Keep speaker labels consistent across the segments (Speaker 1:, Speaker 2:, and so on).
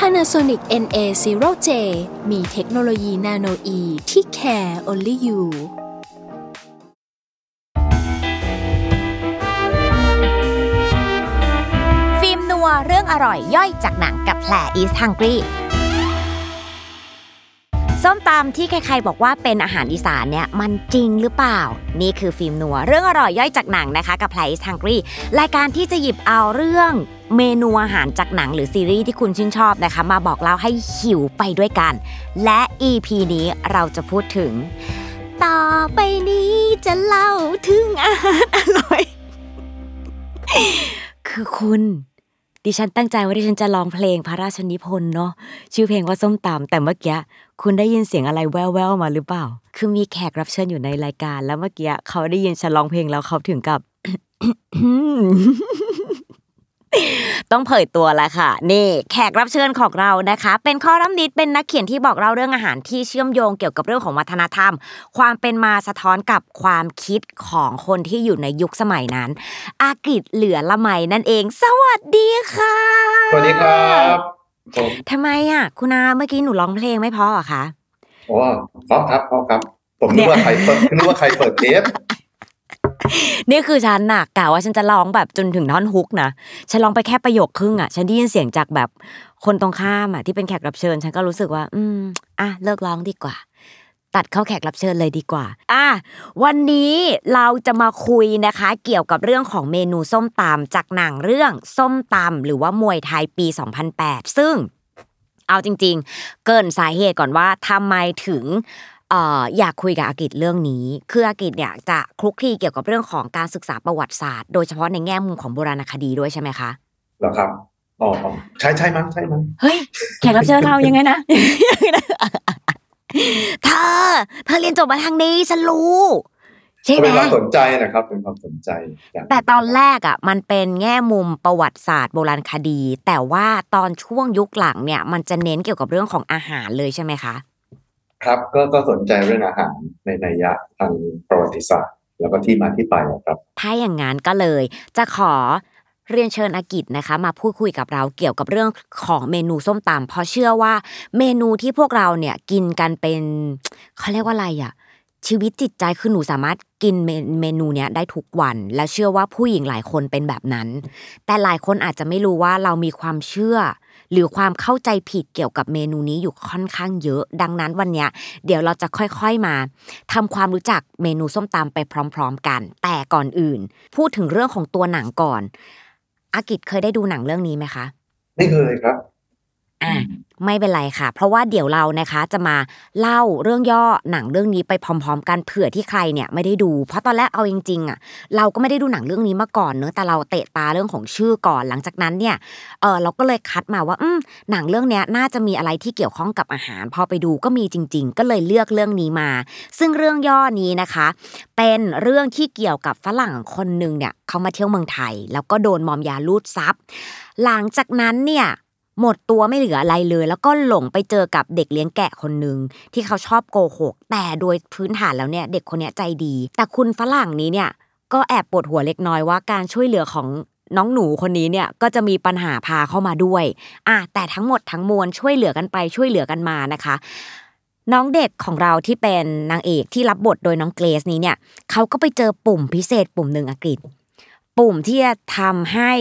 Speaker 1: Panasonic NA0J มีเทคโนโลยีนาโนอีที่ care only you
Speaker 2: ฟิล์มนัวเรื่องอร่อยย่อยจากหนังกับแผลอีสทังกรีส้มตำที่ใครๆบอกว่าเป็นอาหารอีสานเนี่ยมันจริงหรือเปล่า นี่คือฟิล์มนัวเรื่องอร่อยย่อยจากหนังนะคะ กับแผลอีสทังกรีรายการที่จะหยิบเอาเรื่อง เมนูอาหารจากหนังหรือซีรีส์ที่คุณชื่นชอบนะคะ มาบอกเล่าให้หิวไปด้วยกัน และ EP นี้เราจะพูดถึง ต่อไปนี้จะเล่าถึงอาหารอร่อย คือคุณดิฉันตั้งใจว่าดิฉันจะร้องเพลงพระราชนิพนธ์เนาะชื่อเพลงว่าส้มตำแต่เมื่อกี้คุณได้ยินเสียงอะไรแว่วๆมาหรือเปล่า คือมีแขกรับเชิญอยู่ในรายการ แล้วเมื่อกี้เขาได้ยินฉันร้องเพลงแล้วเขาถึงกับ ต้องเผยตัวแล้วค่ะ นี่แขกรับเชิญของเรานะคะ เป็นข้อรัมนิดเป็นนักเขียนที่บอกเล่าเรื่องอาหารที่เชื่อมโยงเกี่ยวกับเรื่องของวัฒนธรรม ความเป็นมาสะท้อนกับความคิดของคนที่อยู่ในยุคสมัยนั้น อากิจเหลือละไมนั่นเอง สวัสดีค่ะ
Speaker 3: สวัสดีครับผม
Speaker 2: ทำไมอะ คุณอาเมื่อกี้หนูร้องเพลงไม่เพอเหรอคะ
Speaker 3: โอ้เพราะครับเพราะครับ ผมนึกว่าใครเปิดนึกว่าใครเปิดเทป
Speaker 2: นี่คือฉันน่ะกะว่าฉันจะร้องแบบจนถึงท่อนฮุกนะฉันร้องไปแค่ประโยคครึ่งอะฉันได้ยินเสียงจากแบบคนตรงข้ามอะที่เป็นแขกรับเชิญ ฉันก็รู้สึกว่า อืมอะเลิกร้องดีกว่า ตัดเข้าแขกรับเชิญเลยดีกว่า อะวันนี้เราจะมาคุยนะคะ เกี่ยวกับเรื่องของเมนูส้มตำจากหนังเรื่องส้มตำหรือว่ามวยไทยปี 2008 ซึ่งเอาจริง ๆ เกินสาเหตุก่อนว่าทำไมถึง อ่ออยากคุยกับอากิจเรื่องนี้ คืออากิจเนี่ยจะคลุกคลีเกี่ยวกับเรื่องของการศึกษาประวัติศาสตร์ โดยเฉพาะในแง่มุมของโบราณคดีด้วยใช่ไหมคะ
Speaker 3: เหรอครับอ๋อใช่ใช่มั้งใช่มั้ง
Speaker 2: เฮ้ยแขกรับเชิญเรายังไงนะเธอเธอเรียนจบมาทางนี้ฉันรู้ใช่ไหม
Speaker 3: เป็นความสนใจนะครับเป็นความสนใจอยาก
Speaker 2: แต่ตอนแรกอะ มันเป็นแง่มุมประวัติศาสตร์โบราณคดี แต่ว่าตอนช่วงยุคหลังเนี่ย มันจะเน้นเกี่ยวกับเรื่องของอาหารเลยใช่ไหมคะ
Speaker 3: ครับก็ก็สนใจเรื่องอาหารในนัยยะทางประวัติศาสตร์ แล้วก็ที่มาที่ไปครับ
Speaker 2: ถ้าอย่างนั้นก็เลย จะขอเรียนเชิญอากิจนะคะ มาพูดคุยกับเราเกี่ยวกับเรื่องของเมนูส้มตำเพราะเชื่อว่าเมนูที่พวกเราเนี่ยกินกันเป็นเขาเรียกว่าอะไรอะชีวิตจิตใจคือหนูสามารถกินเมนูเนี้ยได้ทุกวัน และเชื่อว่าผู้หญิงหลายคนเป็นแบบนั้น แต่หลายคนอาจจะไม่รู้ว่าเรามีความเชื่อ หรือความเข้าใจผิดเกี่ยวกับเมนูนี้อยู่ค่อนข้างเยอะ ดังนั้นวันนี้เดี๋ยวเราจะค่อยๆมาทำความรู้จักเมนูส้มตำไปพร้อม ๆ กัน แต่ก่อนอื่น พูดถึงเรื่องของตัวหนังก่อนอากิจเคยได้ดูหนังเรื่องนี้ไหมคะ
Speaker 3: ไม่เคยครับ
Speaker 2: อะไม่เป็นไรค่ะ เพราะว่าเดี๋ยวเรานะคะจะมาเล่าเรื่องย่อหนังเรื่องนี้ไปพร้อม ๆ กันเผื่อที่ใครเนี่ยไม่ได้ดู เพราะตอนแรกเอาจริงๆอะเราก็ไม่ได้ดูหนังเรื่องนี้มาก่อนเนอะแต่เราเตะตาเรื่องของชื่อก่อนหลังจากนั้นเนี่ยเออเราก็เลยคัดมาว่าอืมหนังเรื่องเนี้ยน่าจะมีอะไรที่เกี่ยวข้องกับอาหาร พอไปดูก็มีจริง ๆ ก็เลยเลือกเรื่องนี้มา ซึ่งเรื่องย่อนี้นะคะ เป็นเรื่องที่เกี่ยวกับฝรั่งคนหนึ่งเนี่ยเขามาเที่ยวเมืองไทย แล้วก็โดนมอมยาลูดซับหลังจากนั้นเนี่ย หมดตัวไม่เหลืออะไรเลย แล้วก็หลงไปเจอกับเด็กเลี้ยงแกะคนหนึ่งที่เขาชอบโกหก แต่โดยพื้นฐานแล้วเนี่ยเด็กคนนี้ใจดี แต่คุณฝรั่งนี้เนี่ยก็แอบปวดหัวเล็กน้อยว่าการช่วยเหลือของน้องหนูคนนี้เนี่ยก็จะมีปัญหาพาเข้ามาด้วยอะแต่ทั้งหมดทั้งมวลช่วยเหลือกันไปช่วยเหลือกันมานะคะ น้องเด็กของเราที่เป็นนางเอกที่รับบทโดยน้องเกรซนี้เนี่ยเขาก็ไปเจอปุ่มพิเศษปุ่มหนึ่งอังกฤษ ปุ่มที่จะทำให้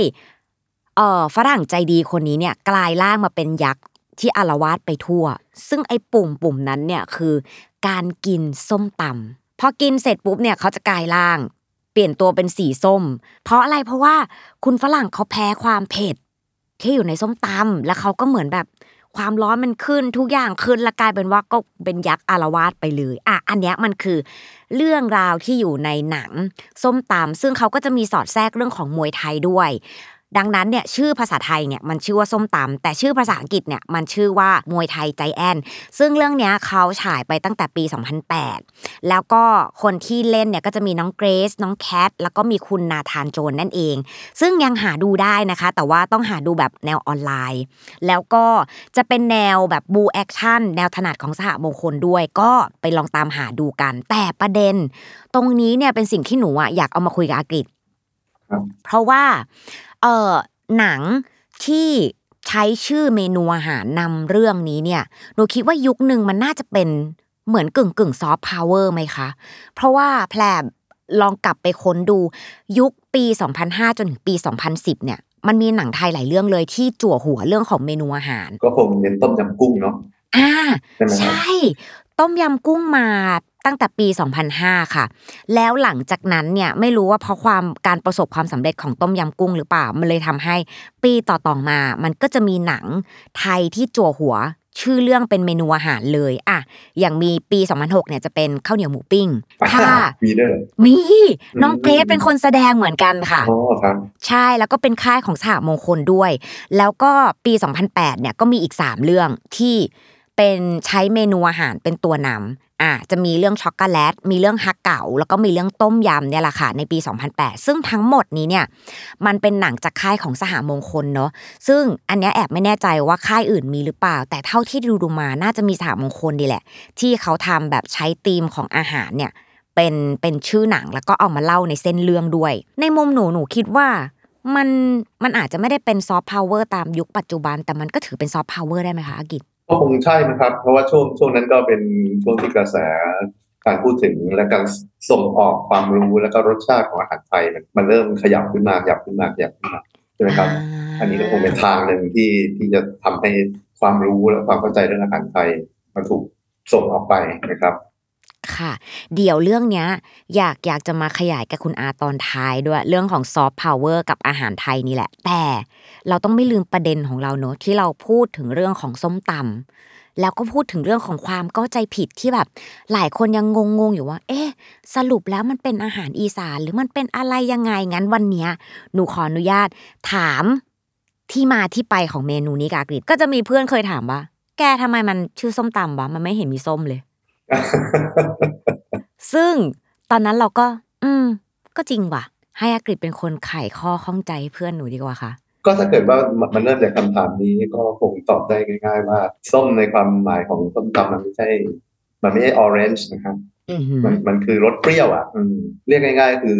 Speaker 2: เอ่อฝรั่งใจดีคนนี้เนี่ยกลายร่างมาเป็นยักษ์ที่อารวาสไปทั่ว ซึ่งไอ้ปุ่มปุ่มนั้นเนี่ยคือ การกินส้มตำพอกินเสร็จปุ๊บเนี่ยเขาจะกลายร่าง เปลี่ยนตัวเป็นสีส้ม เพราะอะไรเพราะว่าคุณฝรั่งเขาแพ้ความเผ็ดที่อยู่ในส้มตำแล้วเขาก็เหมือนแบบความร้อนมันขึ้นทุกอย่างขึ้นแล้วกลายเป็นว่าก็เป็นยักษ์อารวาสไปเลยอะอันเนี้ยมันคือเรื่องราวที่อยู่ในหนังส้มตำซึ่งเขาก็จะมีสอดแทรกเรื่องของมวยไทยด้วย ดังนั้นเนี่ยชื่อภาษาไทยเนี่ยมันชื่อว่าส้มตำแต่ชื่อภาษาอังกฤษเนี่ยมันชื่อว่ามวยไทยใจแอนซึ่งเรื่องเนี้ยเขาฉายไปตั้งแต่ปี 2008 แล้วก็คนที่เล่นเนี่ยก็จะมีน้องเกรซน้องแคทแล้วก็มีคุณนาธานโจนส์นั่นเอง ซึ่งยังหาดูได้นะคะ แต่ว่าต้องหาดูแบบแนวออนไลน์ แล้วก็จะเป็นแนวแบบบู๊แอ็กชันแนวถนัดของสหมงคลด้วย ก็ไปลองตามหาดูกัน แต่ประเด็น ตรงนี้เนี่ยเป็นสิ่งที่หนูอะอยากเอามาคุยกับอากฤช
Speaker 3: ครับ
Speaker 2: เพราะว่า เออหนังที่ใช้ชื่อเมนูอาหารนำเรื่องนี้เนี่ยหนูคิดว่ายุคหนึ่งมันน่าจะเป็นเหมือนกึ่งกึ่งซอฟต์พาวเวอร์ไหมคะ เพราะว่าแพรลองกลับไปค้นดูยุคปี 2005 จนถึงปี 2010 เนี่ย มันมีหนังไทยหลายเรื่องเลยที่จั่วหัวเรื่องของเมนูอาหาร
Speaker 3: ก็คงเน้นต้มยำกุ้งเนาะ
Speaker 2: อ่า
Speaker 3: ใช่ไหมครับ
Speaker 2: ใช่ต้มยำกุ้งมา ตั้งแต่ปี 2005 ค่ะ แล้วหลังจากนั้นเนี่ยไม่รู้ว่าเพราะความการประสบความสำเร็จของต้มยำกุ้งหรือเปล่า มันเลยทำให้ปีต่อๆมา มันก็จะมีหนังไทยที่จั่วหัวชื่อเรื่องเป็นเมนูอาหารเลยอะอย่างมีปี 2006 เนี่ยจะเป็นข้าวเหนียวหมูปิ้งถ้า
Speaker 3: มีเด้อ
Speaker 2: มีน้องเกรซเป็นคนแสดงเหมือนกันค่ะ
Speaker 3: อ๋อครับ
Speaker 2: ใช่แล้วก็เป็นค่ายของสหมงคลด้วย แล้วก็ปี 2008 เนี่ยก็มีอีก 3 เรื่องที่เป็นใช้เมนูอาหารเป็นตัวนำ อะจะมีเรื่องช็อกโกแลต มีเรื่องฮักเก๋าแล้วก็มีเรื่องต้มยำเนี่ยแหละค่ะในปี 2008 ซึ่งทั้งหมดนี้เนี่ยมันเป็นหนังจากค่ายของสหมงคลเนาะซึ่งอันนี้แอบไม่แน่ใจว่าค่ายอื่นมีหรือเปล่า แต่เท่าที่ดูดูมาน่าจะมีสหมงคลดีแหละ ที่เขาทำแบบใช้ธีมของอาหารเนี่ยเป็นเป็นชื่อหนังแล้วก็เอามาเล่าในเส้นเรื่องด้วย ในมุมหนูหนูคิดว่ามันมันอาจจะไม่ได้เป็นซอฟต์พาวเวอร์ตามยุคปัจจุบัน แต่มันก็ถือเป็นซอฟต์พาวเวอร์ได้ไหมคะอากฤช
Speaker 3: ก็คงใช่นะครับ เพราะว่าช่วงช่วงนั้นก็เป็นช่วงที่กระแสการพูดถึงและการส่งออกความรู้แล้วก็รสชาติของอาหารไทยมันมันเริ่มขยับขึ้นมาขยับขึ้นมาขยับขึ้นมาใช่ไหมครับ อันนี้ก็คงเป็นทางหนึ่งที่ที่จะทำให้ความรู้และความเข้าใจเรื่องอาหารไทยมันถูกส่งออกไปนะครับ
Speaker 2: ค่ะ เดี๋ยวเรื่องเนี้ยอยากอยากจะมาขยายกับคุณอาตอนท้ายด้วยเรื่องของซอฟต์พาวเวอร์กับอาหารไทยนี่แหละ แต่เราต้องไม่ลืมประเด็นของเราเนอะที่เราพูดถึงเรื่องของส้มตำแล้วก็พูดถึงเรื่องของความเข้าใจผิดที่แบบ หลายคนยังงงๆอยู่ว่า เอ๊ะสรุปแล้วมันเป็นอาหารอีสานหรือมันเป็นอะไรยังไงงั้นวันเนี้ยหนูขออนุญาตถามที่มาที่ไปของเมนูนี้กากฤษก็จะมีเพื่อนเคยถามว่า แกทำไมมันชื่อส้มตำวะมันไม่เห็นมีส้มเลย ซึ่งตอนนั้นเราก็ อืม ก็จริงว่ะ ให้อากฤษเป็นคนไขข้อข้องใจให้เพื่อนหนูดีกว่าค่ะ
Speaker 3: ก็ถ้าเกิดว่ามันเริ่มจากคำถามนี้ก็คงตอบได้ง่าย ๆ ว่า ส้มในความหมายของส้มตำมันไม่ใช่ มันไม่ใช่ orange นะครับ
Speaker 2: อือหือ
Speaker 3: มันมันคือรสเปรี้ยวอะอืมเรียกง่าย ๆ คือ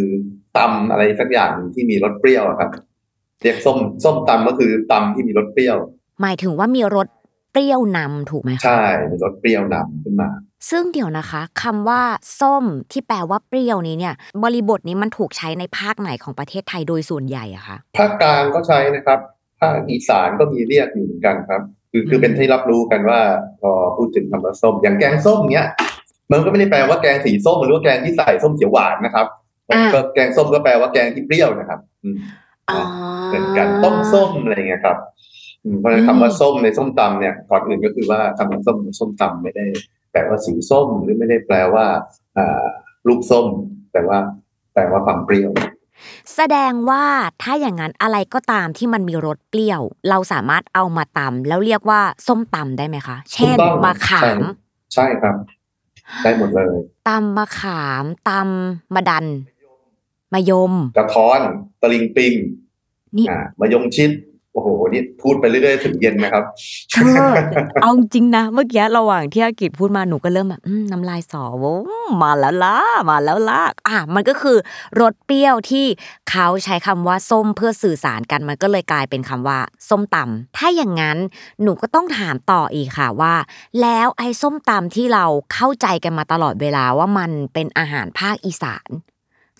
Speaker 3: ตำอะไรสักอย่างที่มีรสเปรี้ยวอะครับ เรียกส้มส้มตำก็คือตำที่มีรสเปรี้ยว
Speaker 2: หมายถึงว่ามีรสเปรี้ยวนำถูกไหมคะ
Speaker 3: ใช่มีรสเปรี้ยวนำขึ้นมา
Speaker 2: ซึ่งเดี๋ยวนะคะคำว่าส้มที่แปลว่าเปรี้ยวนี้เนี่ย บริบทนี้มันถูกใช้ในภาคไหนของประเทศไทยโดยส่วนใหญ่อะคะ
Speaker 3: ภาคกลางก็ใช้นะครับ ภาคอีสานก็มีเรียกอยู่เหมือนกันครับ คือคือเป็นที่รับรู้กันว่าพอพูดถึงคำว่าส้ม อย่างแกงส้มเนี้ย มันก็ไม่ได้แปลว่าแกงสีส้มหรือว่าแกงที่ใส่ส้มเขียวหวานนะครับ
Speaker 2: อ่า
Speaker 3: ก็แกงส้มก็แปลว่าแกงที่เปรี้ยวนะครับอืม
Speaker 2: อ๋อ
Speaker 3: เหมือนกันต้มส้มอะไรเงี้ยครับอืมเพราะฉะนั้นคำว่าส้มในส้มตำเนี่ยก่อนอื่นก็คือว่าคำว่าส้มในส้มตำไม่ได้ แปลว่าสีส้มหรือไม่ได้แปลว่าอ่าลูกส้ม แต่ว่าแปลว่าความเปรี้ยว
Speaker 2: แสดงว่าถ้าอย่างนั้นอะไรก็ตามที่มันมีรสเปรี้ยว เราสามารถเอามาตำแล้วเรียกว่าส้มตำได้ไหมคะ เช่น
Speaker 3: ถูกต้อง
Speaker 2: มะขาม
Speaker 3: ใช่ครับ ได้หมดเลย
Speaker 2: ตำมะขามตำมะดันมะยม
Speaker 3: กระท้อนตะลิงปิง
Speaker 2: นี่
Speaker 3: อ่ามายงชิด โอ้โหนี่พูดไปเรื่อยๆถึงเย็นนะครับ
Speaker 2: เธอเอาจริงนะเมื่อกี้ระหว่างที่อากิจพูดมาหนูก็เริ่มแบบน้ำลายสอวมาแล้วล่ะมาแล้วล่ะอะมันก็คือรสเปรี้ยวที่เขาใช้คำว่าส้มเพื่อสื่อสารกันมันก็เลยกลายเป็นคำว่า ส้มตำถ้าอย่างนั้นหนูก็ต้องถามต่ออีกค่ะว่า แล้วไอ้ส้มตำที่เราเข้าใจกันมาตลอดเวลาว่ามันเป็นอาหารภาคอีสาน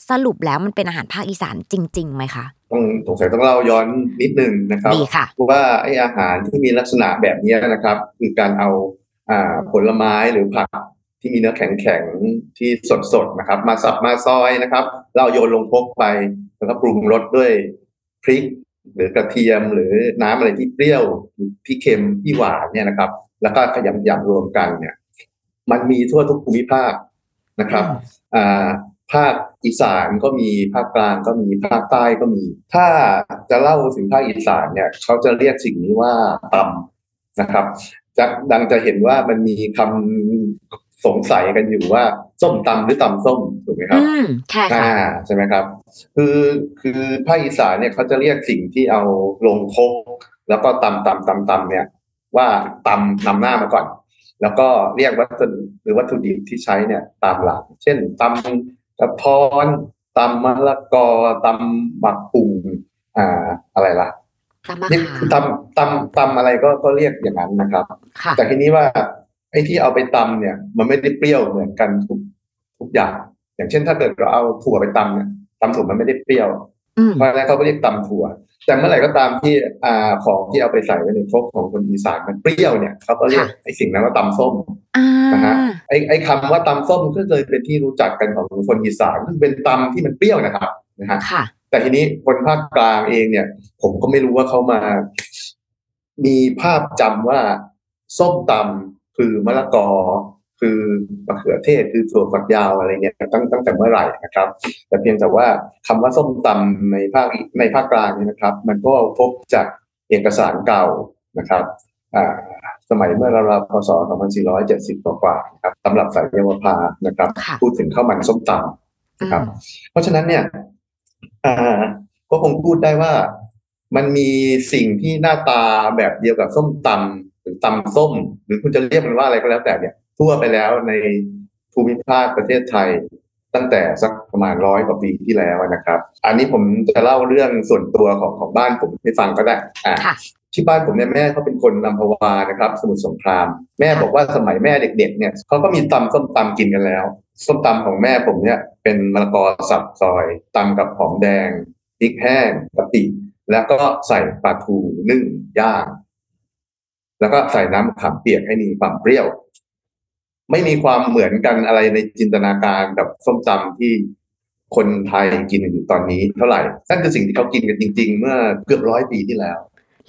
Speaker 2: สรุปแล้วมันเป็นอาหารภาคอีสานจริงๆไหมคะ
Speaker 3: ต้องสงสัยต้องเล่าย้อนนิดนึงนะครับ
Speaker 2: ดีค่ะ
Speaker 3: เพราะว่าไออาหารที่มีลักษณะแบบนี้นะครับ คือการเอาอ่าผลไม้หรือผักที่มีเนื้อแข็งๆที่สดๆนะครับ มาสับมาซอยนะครับ เราโยนลงครกไปแล้วก็ปรุงรสด้วยพริก หรือกระเทียมหรือน้ำอะไรที่เปรี้ยวที่เค็มที่หวานเนี่ยนะครับ แล้วก็ขยำยำรวมกันเนี่ย มันมีทั่วทุกภูมิภาคนะครับอ่า ภาคอีสานก็มีภาคกลางก็มีภาคใต้ก็มี ถ้าจะเล่าถึงภาคอีสานเนี่ยเขาจะเรียกสิ่งนี้ว่าตำนะครับจะดังจะเห็นว่ามันมีคำสงสัยกันอยู่ว่าส้มตำหรือตำส้มถูกไหมครับ
Speaker 2: อืมใช่ค่ะ
Speaker 3: อ่าใช่ไหมครับ คือคือภาคอีสานเนี่ยเขาจะเรียกสิ่งที่เอาลงคกแล้วก็ตำตำตำตำเนี่ย ว่าตำนำหน้ามาก่อน แล้วก็เรียกวัตถุหรือวัตถุดิบที่ใช้เนี่ยตามหลักเช่นตำ กระท้อนตำมะละกอตำหมักปุ่งอ่าอะไรล่ะ
Speaker 2: ตำมะ
Speaker 3: เรียก
Speaker 2: ขาม
Speaker 3: ตำตำตำอะไรก็ก็เรียกอย่างนั้นนะครับ
Speaker 2: ค่ะ
Speaker 3: แต่ทีนี้ว่าไอ้ที่เอาไปตำเนี่ย มันไม่ได้เปรี้ยวเหมือนกันทุกทุกอย่าง อย่างเช่นถ้าเกิดเราเอาถั่วไปตำเนี่ยตำถั่วมันไม่ได้เปรี้ยว
Speaker 2: อืม
Speaker 3: เพราะฉะนั้นเขาก็เรียกตำถั่ว แต่เมื่อไหร่ก็ตามที่อ่าของที่เอาไปใส่ไว้ในครกของคนอีสานมันเปรี้ยวเนี่ยเขาก็เรียกไอ้สิ่งนั้นว่าตำส้ม
Speaker 2: อ่า
Speaker 3: นะฮะไอ้ไอ้คำว่าตำส้มก็เลยเป็นที่รู้จักกันของคนอีสานคือเป็นตำที่มันเปรี้ยวนะครับนะฮะ
Speaker 2: ค่ะ
Speaker 3: แต่ทีนี้คนภาคกลางเองเนี่ย ผมก็ไม่รู้ว่าเขามา มีภาพจำว่าส้มตำคือมะละกอ คือมะเขือเทศคือถั่วฝักยาวอะไรเนี่ยตั้งตั้งแต่เมื่อไหร่นะครับ แต่เพียงแต่ว่าคำว่าส้มตำในภาคในภาคกลางเนี่ยนะครับ มันก็พบจากเอกสารเก่านะครับอ่าสมัยเมื่อราวๆพศ 2470 กว่าๆนะครับตำรับสายเยาวภานะครับ
Speaker 2: ค่ะ
Speaker 3: พูดถึงข้าวมันส้มตำนะครับ เพราะฉะนั้นเนี่ยอ่าก็คงพูดได้ว่ามันมีสิ่งที่หน้าตาแบบเดียวกับส้มตำหรือตำส้ม หรือคุณจะเรียกมันว่าอะไรก็แล้วแต่เนี่ย ทั่วไปแล้วในภูมิภาคประเทศไทย ตั้งแต่สักประมาณร้อยกว่าปีที่แล้วนะครับ อันนี้ผมจะเล่าเรื่องส่วนตัวของของบ้านผมให้ฟังก็ได้อ่า
Speaker 2: ค่ะ
Speaker 3: ที่บ้านผมเนี่ยแม่เขาเป็นคนอัมพวานะครับ สมุทรสงคราม แม่บอกว่าสมัยแม่เด็ก ๆ เนี่ยเขาก็มีตำส้มตำกินกันแล้วส้มตำของแม่ผมเนี่ยเป็นมะละกอสับซอยตำกับหอมแดงพริกแห้งกะปิแล้วก็ใส่ปลาทูนึ่งย่าง แล้วก็ใส่น้ำมะขามเปียกให้มีความเปรี้ยว ไม่มีความเหมือนกันอะไรในจินตนาการกับส้มตำที่คนไทยกินอยู่ตอนนี้เท่าไหร่นั่นคือสิ่งที่เขากินกันจริง ๆ เมื่อเกือบร้อยปีที่แล้ว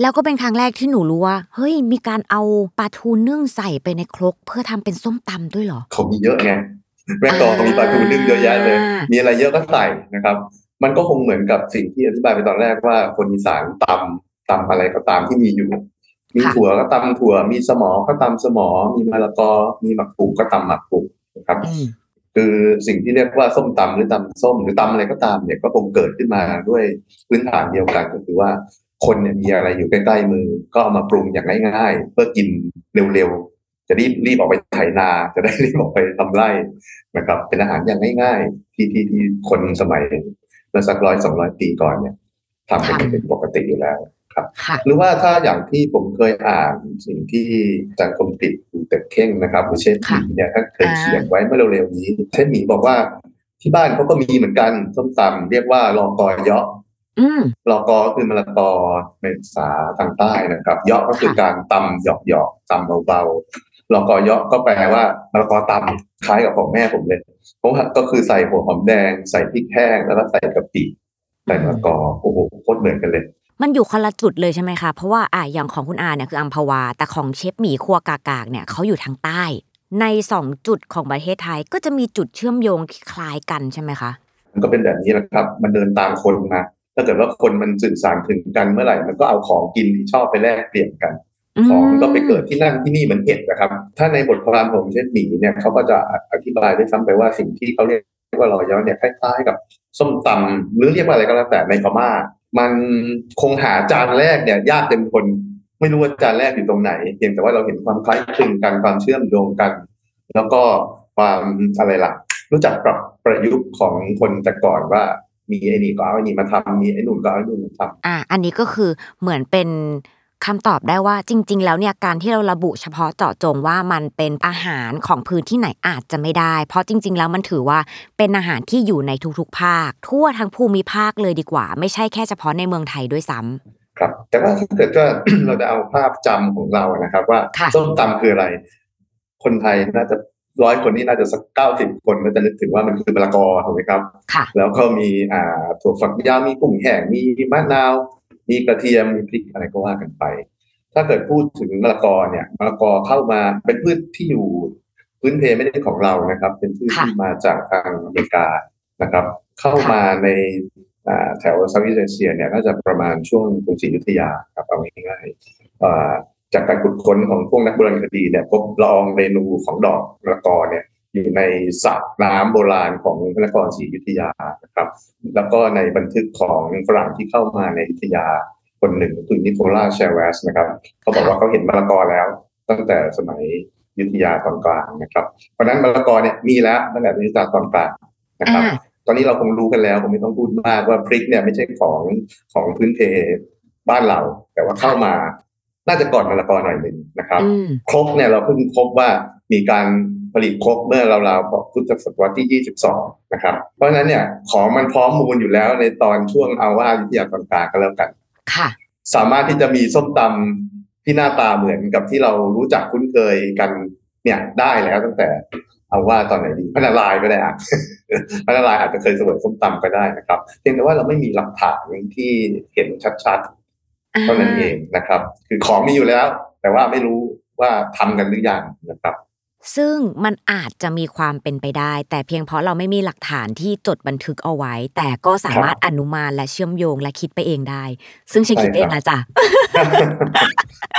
Speaker 2: แล้วก็เป็นครั้งแรกที่หนูรู้ว่าเฮ้ยมีการเอาปลาทูนึ่งใส่ไปในครก เพื่อทำเป็นส้มตำด้วยเหรอ
Speaker 3: เขามีเยอะไงแม่กลองมีปลาทูนึ่งเยอะแยะเลย
Speaker 2: อ่ามี
Speaker 3: มีอะไรเยอะก็ใส่นะครับ มันก็คงเหมือนกับสิ่งที่อธิบายไปตอนแรกว่าคนอีสานตำตำอะไรก็ตามที่มีอยู่ มีถั่วก็ตำถั่ว มีสมอก็ตำสมอ มีมะละกอ มีหมักปุกก็ตำหมักปุกนะครับ
Speaker 2: อืม
Speaker 3: คือสิ่งที่เรียกว่าส้มตำหรือตำส้มหรือตำอะไรก็ตามเนี่ยก็คงเกิดขึ้นมาด้วยพื้นฐานเดียวกันก็คือว่าคนเนี่ยมีอะไรอยู่ใกล้ๆมือ ก็เอามาปรุงอย่างง่ายๆ เพื่อกินเร็วๆ จะรีบรีบออกไปไถนา จะได้รีบออกไปทำไร่นะครับ เป็นอาหารอย่างง่ายๆ ที่ที่ที่คนสมัยเมื่อสักร้อยสองร้อยปีก่อนเนี่ยทำกัน
Speaker 2: ค่ะ
Speaker 3: เป็นปกติอยู่แล้ว
Speaker 2: ค่ะ
Speaker 3: หรือว่าถ้าอย่างที่ผมเคยอ่านสิ่งที่อาจารย์คมติดเต็ดเข่งนะครับหรือเชฟห
Speaker 2: ค่ะ
Speaker 3: มีเนี่ยท่านเคย
Speaker 2: อ่า
Speaker 3: เขียนไว้เมื่อเร็วๆนี้เชฟหมีบอกว่าที่บ้านเขาก็มีเหมือนกันส้มตำเรียกว่าลอกอเยาะ
Speaker 2: อืม
Speaker 3: ลอกอคือมะละกอเป็นภาษาทางใต้นะครับเยาะก็คือ
Speaker 2: ค่ะ
Speaker 3: การตำหยอกหยอกๆตำเบาๆลอกอเยาะก็แปลว่ามะละกอตำคล้ายกับของแม่ผมเลยเพราะว่าก็คือใส่หัวหอมแดงใส่พริกแห้งแล้วก็ใส่กะปิใส่มะละกอโอ้โหโคตรเหมือนกันเลย
Speaker 2: มันอยู่คนละจุดเลยใช่ไหมคะ เพราะว่าอะอย่างของคุณอาเนี่ยคืออัมพวา แต่ของเชฟหมีครัวกากากเนี่ยเขาอยู่ทางใต้ ในสองจุดของประเทศไทยก็จะมีจุดเชื่อมโยงที่คล้ายกันใช่ไหมคะ
Speaker 3: มันก็เป็นแบบนี้แหละครับ มันเดินตามคนมา ถ้าเกิดว่าคนมันสื่อสารถึงกันเมื่อไหร่ มันก็เอาของกินที่ชอบไปแลกเปลี่ยนกัน ของก็ไปเกิดที่นั่นที่นี่เหมือนเห็ดนะครับ ถ้าในบทความของเชฟหมีเนี่ยเขาก็จะอธิบายด้วยซ้ำไปว่าสิ่งที่เขาเรียกว่าลอยย้อนเนี่ยคล้ายๆกับส้มตำหรือเรียกว่าอะไรก็แล้วแต่ในพม่า มันคงหาจานแรกเนี่ย ยากเต็มทนไม่รู้ว่าจานแรกอยู่ตรงไหนเพียงแต่ว่าเราเห็นความคล้ายคลึงกันความเชื่อมโยงกัน แล้วก็ความอะไรล่ะ รู้จักปรับประยุกต์ของคนแต่ก่อนว่ามีไอ้นี่ก็เอาไอ้นี่มาทำมีไอ้นู่นก็เอาไอ้นู่นมาทำ
Speaker 2: อ่า อันนี้ก็คือเหมือนเป็น คำตอบได้ว่าจริง ๆ แล้วเนี่ยการที่เราระบุเฉพาะเจาะจงว่ามันเป็นอาหารของพื้นที่ไหนอาจจะไม่ได้ เพราะจริง ๆ แล้วมันถือว่าเป็นอาหารที่อยู่ในทุกๆ ภาค ทั่วทั้งภูมิภาคเลยดีกว่า ไม่ใช่แค่เฉพาะในเมืองไทยด้วยซ้ำ
Speaker 3: ครับ แต่ว่าถ้าเกิดว่าเราจะเอาภาพจำของเรานะครับ ว่า
Speaker 2: ค่ะ
Speaker 3: ส้มตำคืออะไร คนไทยน่าจะร้อยคนนี่น่าจะสักเก้าสิบคนก็จะนึกถึงว่ามันคือมะละกอถูกไหมครับ
Speaker 2: ค่ะ
Speaker 3: แล้วก็มีอ่าถั่วฝักยาวมีกุ้งแห้งมีมะนาว มีกระเทียมมีพริกอะไรก็ว่ากันไป ถ้าเกิดพูดถึงมะละกอเนี่ยมะละกอเข้ามาเป็นพืชที่อยู่พื้นเพไม่ได้ของเรานะครับ เป็นพืชที่มาจากทางอเมริกานะครับ เข้ามาในแถวเซาท์อีสเอเชียเนี่ยน่าจะประมาณช่วงกรุงศรีอยุธยาครับเอาง่ายๆจากการขุดค้นของพวกนักโบราณคดีเนี่ยพบละอองเรนูของดอกมะละกอเนี่ย อยู่ในสระน้ำโบราณของพระนครศรีอยุธยานะครับ แล้วก็ในบันทึกของฝรั่งที่เข้ามาในอยุธยาคนหนึ่งคือนิโคลาเชลเวสนะครับเขาบอกว่าเขาเห็นมะละกอแล้ว ตั้งแต่สมัยอยุธยาตอนกลางนะครับ เพราะฉะนั้นมะละกอเนี่ยมีแล้วตั้งแต่อยุธยาตอนกลางนะครับ
Speaker 2: อ่า
Speaker 3: ตอนนี้เราคงรู้กันแล้วผมไม่ต้องพูดมากว่าพริกเนี่ยไม่ใช่ของของพื้นเพบ้านเรา แต่ว่าเข้ามาน่าจะก่อนมะละกอหน่อยหนึ่งนะครับ
Speaker 2: อืม
Speaker 3: ครกเนี่ยเราเพิ่งพบว่ามีการ ผลิตครกเมื่อราวๆพุทธศตวรรษที่ 22 นะครับ เพราะฉะนั้นเนี่ยของมันพร้อมมูลอยู่แล้วในตอนช่วงเอาว่าอยุธยาตอนกลางก็แล้วกัน
Speaker 2: ค่ะ
Speaker 3: สามารถที่จะมีส้มตำที่หน้าตาเหมือนกับที่เรารู้จักคุ้นเคยกันเนี่ยได้แล้วตั้งแต่เอาว่าตอนไหนดีพนาลายก็ได้อะพนาลายอาจจะเคยเสวยส้มตำก็ได้นะครับเพียงแต่ว่าเราไม่มีหลักฐานที่เห็นชัดๆเท่านั้นเองนะครับ คือของมีอยู่แล้ว แต่ว่าไม่รู้ว่าทำกันหรือยังนะครับ
Speaker 2: ซึ่งมันอาจจะมีความเป็นไปได้ แต่เพียงเพราะเราไม่มีหลักฐานที่จดบันทึกเอาไว้ แต่ก็สามารถอนุมานและเชื่อมโยงและคิดไปเองได้ ซึ่งฉันคิดเองนะจ๊ะ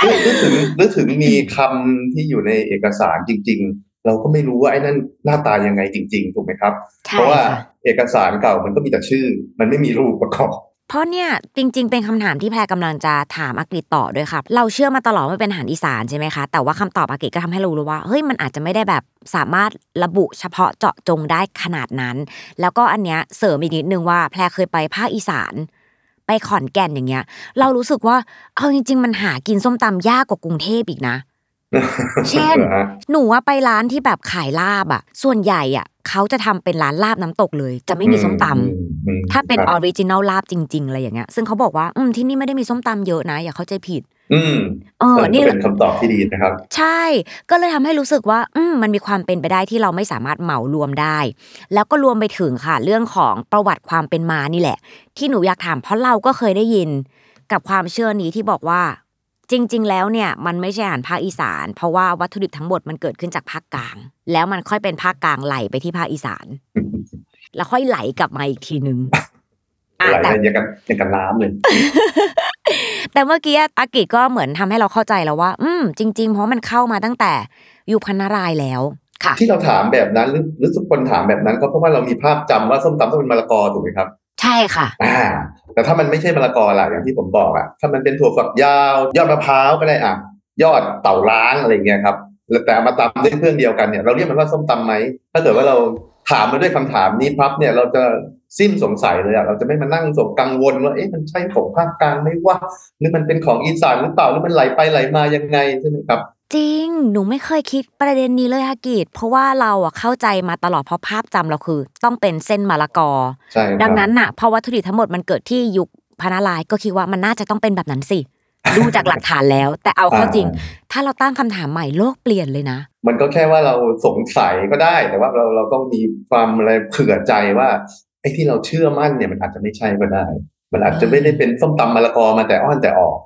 Speaker 3: หรือหรือถึงหรือถึงมีคำที่อยู่ในเอกสารจริง ๆ เราก็ไม่รู้ว่าไอ้นั่นหน้าตายังไงจริง ๆ ถูกไหมครับ
Speaker 2: ใช่
Speaker 3: เพราะว่า
Speaker 2: ค่ะ
Speaker 3: เอกสารเก่ามันก็มีแต่ชื่อ มันไม่มีรูปประกอบ
Speaker 2: เพราะเนี่ยจริง ๆ เป็นคำถามที่แพรกำลังจะถามอากฤษต่อด้วยค่ะเราเชื่อมาตลอดว่าเป็นอาหารอีสานใช่ไหมคะ แต่ว่าคำตอบอากฤษก็ทำให้เรารู้ว่าเฮ้ยมันอาจจะไม่ได้แบบสามารถระบุเฉพาะเจาะจงได้ขนาดนั้น แล้วก็อันเนี้ยเสริมอีกนิดนึงว่าแพรเคยไปภาคอีสาน ไปขอนแก่นอย่างเงี้ย เรารู้สึกว่าเอาจริง ๆ มันหากินส้มตำยากกว่ากรุงเทพอีกนะ เช่น
Speaker 3: หรอฮะ
Speaker 2: หนูว่าไปร้านที่แบบขายลาบอะ ส่วนใหญ่อะเขาจะทำเป็นร้านลาบน้ำตกเลย จะไม่มีส้มตำ
Speaker 3: อือืม
Speaker 2: ถ้าเป็น
Speaker 3: ค
Speaker 2: อ
Speaker 3: รั
Speaker 2: อบริจินัลลาบจริง ๆ อะไรอย่างเงี้ย ซึ่งเขาบอกว่า อืมที่นี่ไม่ได้มีส้มตำเยอะนะ อย่าเข้าใจผิด
Speaker 3: อืม
Speaker 2: เออ
Speaker 3: เออ
Speaker 2: นี่
Speaker 3: ก็เป็นคำตอบที่ดีนะครับ
Speaker 2: ใช่ ก็เลยทำให้รู้สึกว่า อืมมันมีความเป็นไปได้ที่เราไม่สามารถเหมารวมได้ แล้วก็รวมไปถึงค่ะ เรื่องของประวัติความเป็นมานี่แหละ ที่หนูอยากถามเพราะเราก็เคยได้ยิน กับความเชื่อนี้ที่บอกว่า จริง ๆ แล้วเนี่ยมันไม่ใช่อาหารภาคอีสาน เพราะว่าวัตถุดิบทั้งหมดมันเกิดขึ้นจากภาคกลาง แล้วมันค่อยเป็นภาคกลางไหลไปที่ภาคอีสาน แล้วค่อยไหลกลับมาอีกทีนึงอะ
Speaker 3: ไหล
Speaker 2: แต่
Speaker 3: ไปอย่างกับอย่างกับน้ำเลย
Speaker 2: แต่เมื่อกี้อากิก็เหมือนทำให้เราเข้าใจแล้วว่า อืม จริง ๆ เพราะมันเข้ามาตั้งแต่ยุคพันนารายณ์แล้วค่ะ
Speaker 3: ที่เราถามแบบนั้นหรือหรือทุกคนถามแบบนั้นก็เพราะว่าเรามีภาพจำว่าส้มตำต้องเป็นมะละกอถูกไหมครับ
Speaker 2: ใช่ค่ะ
Speaker 3: อ่าแต่ถ้ามันไม่ใช่มะละกอล่ะอย่างที่ผมบอกอะถ้ามันเป็นถั่วฝักยาว ยอดมะพร้าวก็ได้อะยอดเต่าล้างอะไรเงี้ยครับแต่มาตำด้วยเครื่องเดียวกันเนี่ยเราเรียกมันว่าส้มตำไหมถ้าเกิดว่าเราถามมาด้วยคำถามนี้พับเนี่ยเราจะสิ้นสงสัยเลยอะเราจะไม่มานั่งสงกังวลว่าเอ๊ะมันใช่ของภาคกลางไหมวะหรือมันเป็นของอีสานหรือเปล่าหรือมันไหลไปไหลมายังไงใช่ไหมครับ
Speaker 2: จริง หนูไม่เคยคิดประเด็นนี้เลยฮะกิจเพราะว่าเราอะเข้าใจมาตลอดเพราะภาพจำเราคือ ต้องเป็นเส้นมะละกอ
Speaker 3: ใช่ครับ
Speaker 2: ดังนั้นน่ะพอวัตถุดิบทั้งหมดมันเกิดที่ยุคพันนารายณ์ก็คิดว่ามันน่าจะต้องเป็นแบบนั้นสิดูจากหลักฐานแล้ว แต่เอาเข้าจริง ถ้าเราตั้งคำถามใหม่โลกเปลี่ยนเลยนะ
Speaker 3: มันก็แค่ว่าเราสงสัยก็ได้แต่ว่าเราเราต้องมีความอะไรเผื่อใจว่าไอ้ที่เราเชื่อมั่นเนี่ยมันอาจจะไม่ใช่ก็ได้ มันอาจจะไม่ได้เป็นส้มตำมะละกอมาแต่อ้อนแต่ออก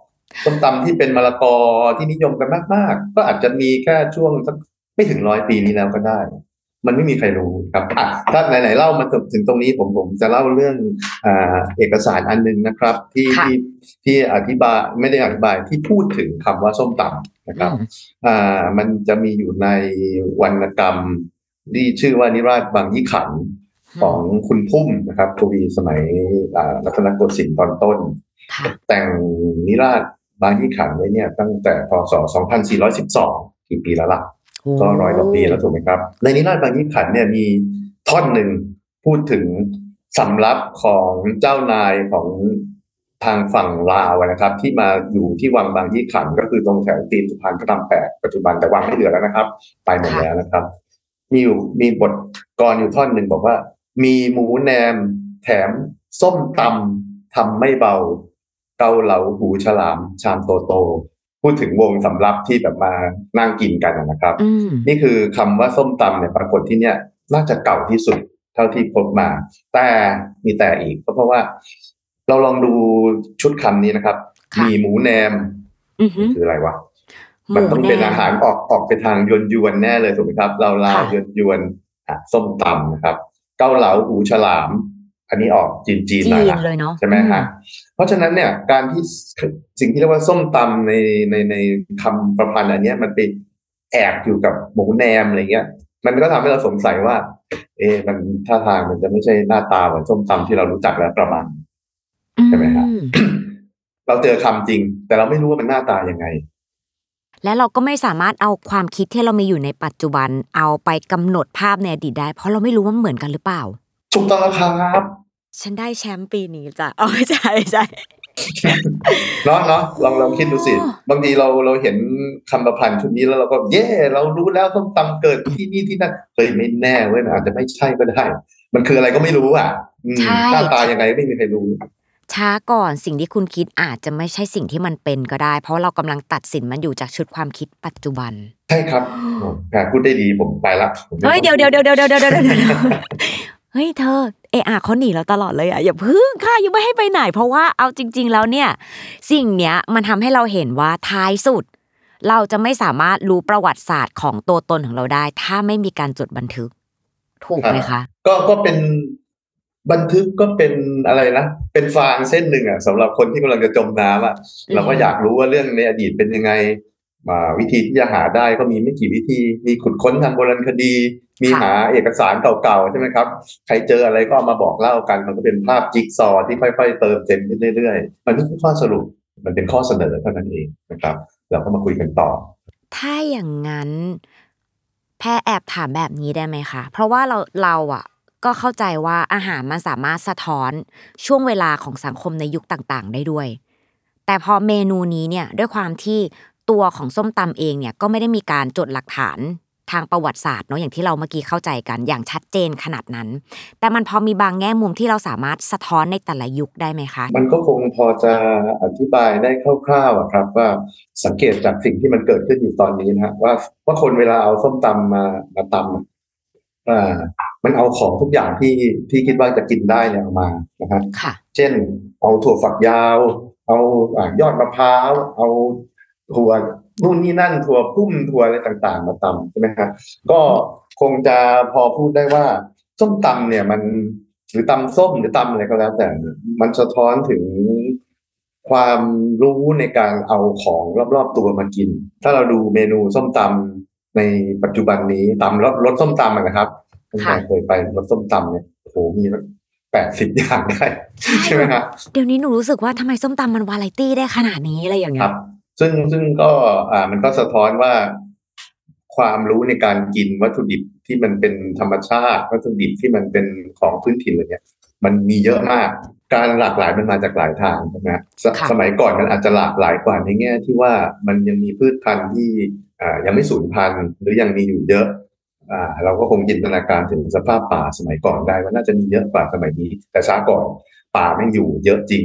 Speaker 3: ส้มตำที่เป็นมะละกอที่นิยมกันมาก ๆ ก็อาจจะมีแค่ช่วงสักไม่ถึงร้อยปีนี้แล้วก็ได้ มันไม่มีใครรู้ครับอะถ้าไหนๆเล่ามาถึงตรงนี้ผมผมจะเล่าเรื่องอ่าเอกสารอันหนึงนะครับ ที่
Speaker 2: ค่ะ
Speaker 3: ที่ที่อธิบายไม่ได้อธิบายที่พูดถึงคำว่าส้มตำนะครับ
Speaker 2: อืม
Speaker 3: อ่ามันจะมีอยู่ในวรรณกรรมที่ชื่อว่านิราชบางยี่ขันธ์ของคุณพุ่มนะครับกวีสมัยอ่ารัตนโกสินทร์ตอนต้น
Speaker 2: ค่ะ
Speaker 3: แต่งนิราช บางยี่ขันธ์ไว้เนี่ยตั้งแต่พศ 2412 กี่ปีแล้วล่ะ ก็ร้อยกว่าปีแล้วถูกไหมครับ ในนิราชบางยี่ขันธ์เนี่ยมีท่อนหนึ่งพูดถึงสำรับของเจ้านายของทางฝั่งลาวนะครับ ที่มาอยู่ที่วังบางยี่ขันธ์ก็คือตรงแถวตีนสุพรรณพระรามแปดปัจจุบันแต่วังไม่เหลือแล้วนะครับ ไปหมดแล้วนะครับ มีอยู่มีบทกรอยู่ท่อนหนึ่งบอกว่า มีหมูแหนม แถมส้มตำทำไม่เบา เกาเหลาหูฉลามชามโตโต พูดถึงวงสำรับที่แบบมานั่งกินกันนะครับ
Speaker 2: อืม
Speaker 3: นี่คือคำว่าส้มตำเนี่ยปรากฏที่เนี่ยน่าจะเก่าที่สุดเท่าที่พบมา แต่มีแต่อีกก็เพราะว่า เราลองดูชุดคำนี้นะครับ
Speaker 2: ค่ะ
Speaker 3: มีหมูแหนม
Speaker 2: อือหือ
Speaker 3: คืออะไรวะ
Speaker 2: ห
Speaker 3: มันต้องเป็น
Speaker 2: แอา
Speaker 3: หารออกออกไปทางยวนยวนๆแน่เลยถูกไหมครับ เราลาว
Speaker 2: ค่ะ
Speaker 3: ยวนยวนๆอะส้มตำนะครับ เกาเหลาหูฉลาม อันนี้ออกจีนจีน
Speaker 2: จี
Speaker 3: หน่อย
Speaker 2: น
Speaker 3: ละ
Speaker 2: เลยเนาะ
Speaker 3: ใช่ไหมฮะเพราะฉะนั้นเนี่ยการที่สิ่งที่เรียกว่าส้มตำในในในคำประพันธ์อันเนี้ยมันไปแอบอยู่กับหมูแนมอะไรเงี้ย มันก็ทำให้เราสงสัยว่า เอ๊ะมันท่าทางมันจะไม่ใช่หน้าตาเหมือนส้มตำที่เรารู้จักแล้วประมาณใช่ไหมฮะ
Speaker 2: อืม
Speaker 3: เราเจอคำจริง แต่เราไม่รู้ว่ามันหน้าตายังไง
Speaker 2: และเราก็ไม่สามารถเอาความคิดที่เรามีอยู่ในปัจจุบันเอาไปกำหนดภาพในอดีตได้ เพราะเราไม่รู้ว่ามันเหมือนกันหรือเปล่า
Speaker 3: ถูกต้องแล้วครับ
Speaker 2: ฉันได้แชมป์ปีนี้จ้ะเอาไม่ใช่ไม่ใช่
Speaker 3: เนาะเนาะลองลองคิดดูสิ
Speaker 2: อ๋อ
Speaker 3: บางทีเราเราเห็นคำประพันธ์ชุดนี้แล้วเราก็เย่เรารู้แล้วส้มตำเกิดที่นี่ที่นั่นเฮ้ยไม่แน่เว้ยมันอาจจะไม่ใช่ก็ได้ มันคืออะไรก็ไม่รู้อะอืมหน้าตายังไงไม่มีใครรู้
Speaker 2: ช้าก่อนสิ่งที่คุณคิดอาจจะไม่ใช่สิ่งที่มันเป็นก็ได้ เพราะเรากำลังตัดสินมันอยู่จากชุดความคิดปัจจุบัน
Speaker 3: ใช่ครับโอ้แหมพูดได้ดีผมไปละผมไม่
Speaker 2: เฮ้ย
Speaker 3: ต้อง
Speaker 2: เดี๋ยวเดี๋ยวเดี๋ยวเดี๋ยวเดี๋ยว เดี๋ยวเดี๋ยวเดี๋ยวเฮ้ยเธอเอะอะเขาหนีเราตลอดเลยอะอย่าพึ่งค่ะยังไม่ให้ไปไหน เพราะว่าเอาจริง ๆ แล้วเนี่ย สิ่งเนี้ยมันทำให้เราเห็นว่าท้ายสุด เราจะไม่สามารถรู้ประวัติศาสตร์ของตัวตนของเราได้ ถ้าไม่มีการจดบันทึก ถูกไหมคะ
Speaker 3: ก็ก็เป็นบันทึกก็เป็นอะไรนะเป็นฟางเส้นหนึ่งอะสำหรับคนที่กำลังจะจมน้ำอะ
Speaker 2: อืม
Speaker 3: เราก็อยากรู้ว่าเรื่องในอดีตเป็นยังไง อ่าวิธีที่จะหาได้ก็มีไม่กี่วิธี มีขุดค้นทางโบราณคดี มีหาเอกสารเก่าๆใช่ไหมครับ ใครเจออะไรก็เอามาบอกเล่ากัน มันก็เป็นภาพจิ๊กซอว์ที่ค่อยๆ เติมเต็มขึ้นเรื่อยๆ มันไม่ใช่ข้อสรุป มันเป็นข้อเสนอเท่านั้นเองนะครับ เราก็มาคุยกันต่อ
Speaker 2: ถ้าอย่างนั้นแพรแอบถามแบบนี้ได้ไหมคะ เพราะว่าเราเราอะก็เข้าใจว่าอาหารมันสามารถสะท้อนช่วงเวลาของสังคมในยุคต่างๆ ได้ด้วย แต่พอเมนูนี้เนี่ยด้วยความที่ ตัวของส้มตำเองเนี่ยก็ไม่ได้มีการจดหลักฐานทางประวัติศาสตร์เนาะอย่างที่เราเมื่อกี้เข้าใจกันอย่างชัดเจนขนาดนั้น แต่มันพอมีบางแง่มุมที่เราสามารถสะท้อนในแต่ละยุคได้ไหมคะ
Speaker 3: มันก็คงพอจะอธิบายได้คร่าวๆอะครับ ว่าสังเกตจากสิ่งที่มันเกิดขึ้นอยู่ตอนนี้นะฮะว่าว่าคนเวลาเอาส้มตำมามาตำอะอ่ามันเอาของทุกอย่างที่ที่คิดว่าจะกินได้เนี่ยเอามานะฮะ
Speaker 2: ค่ะ
Speaker 3: เช่น เอาถั่วฝักยาว เอาอ่ายอดมะพร้าว เอา ถั่วนู่นนี่นั่นถั่วพุ่มถั่วอะไรต่าง ๆ มาตำใช่ไหมครับก็คงจะพอพูดได้ว่าส้มตำเนี่ยมันหรือตำส้มหรือตำอะไรก็แล้ว แต่เนี่ยมันสะท้อนถึงความรู้ในการเอาของรอบๆตัวมากิน ถ้าเราดูเมนูส้มตำในปัจจุบันนี้ตำรสรสส้มตำอะนะครับตั้งแต่
Speaker 2: ค่ะ
Speaker 3: เคยไปรสส้มตำเนี่ยโอ้โหมีแปดสิบอย่างได้ใช่ไหมครับ
Speaker 2: เดี๋ยวนี้หนูรู้สึกว่าทำไมส้มตำมันวาไรตี้ได้ขนาดนี้อะไรอย่าง
Speaker 3: ค
Speaker 2: เงี้
Speaker 3: รั
Speaker 2: ย
Speaker 3: บ ซึ่งซึ่งก็อ่ามันก็สะท้อนว่าความรู้ในการกินวัตถุดิบที่มันเป็นธรรมชาติ วัตถุดิบที่มันเป็นของพื้นถิ่นอะไรเนี่ยมันมีเยอะมาก การหลากหลายมันมาจากหลายทางใช่ไหมฮะส
Speaker 2: ค่ะ
Speaker 3: สมัยก่อนมันอาจจะหลากหลายกว่าในแง่ที่ว่ามันยังมีพืชพันธุ์ที่อ่ายังไม่สูญพันธุ์หรือยังมีอยู่เยอะอ่าเราก็คงจินตนาการถึงสภาพป่าสมัยก่อนได้ว่าน่าจะมีเยอะกว่าสมัยนี้ แต่ช้าก่อนป่าไม่งอยู่เยอะจริง